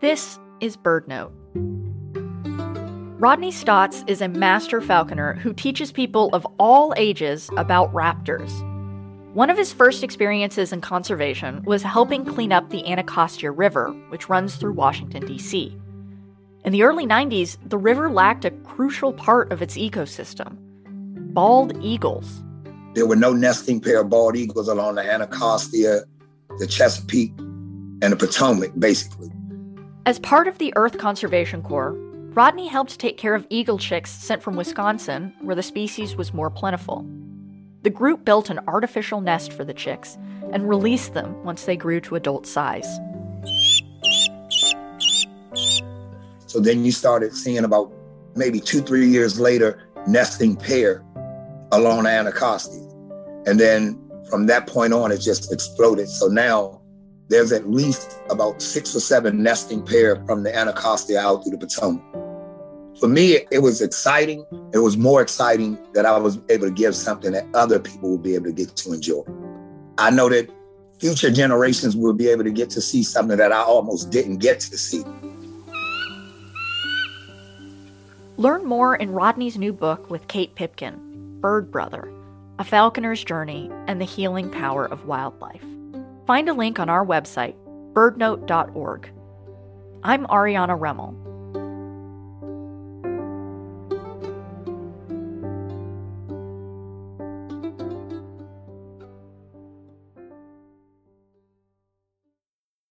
This is Bird Note. Rodney Stotts is a master falconer who teaches people of all ages about raptors. One of his first experiences in conservation was helping clean up the Anacostia River, which runs through Washington, D.C. In the early 90s, the river lacked a crucial part of its ecosystem bald eagles. There were no nesting pair of bald eagles along the Anacostia, the Chesapeake, and the Potomac, basically. As part of the Earth Conservation Corps, Rodney helped take care of eagle chicks sent from Wisconsin, where the species was more plentiful. The group built an artificial nest for the chicks and released them once they grew to adult size. So then you started seeing about maybe two, three years later, nesting pair along Anacostia. And then from that point on, it just exploded. So now there's at least about six or seven nesting pair from the Anacostia out through the Potomac. For me, it was exciting. It was more exciting that I was able to give something that other people would be able to get to enjoy. I know that future generations will be able to get to see something that I almost didn't get to see. Learn more in Rodney's new book with Kate Pipkin, Bird Brother A Falconer's Journey and the Healing Power of Wildlife. Find a link on our website, birdnote.org. I'm Ariana Remmel.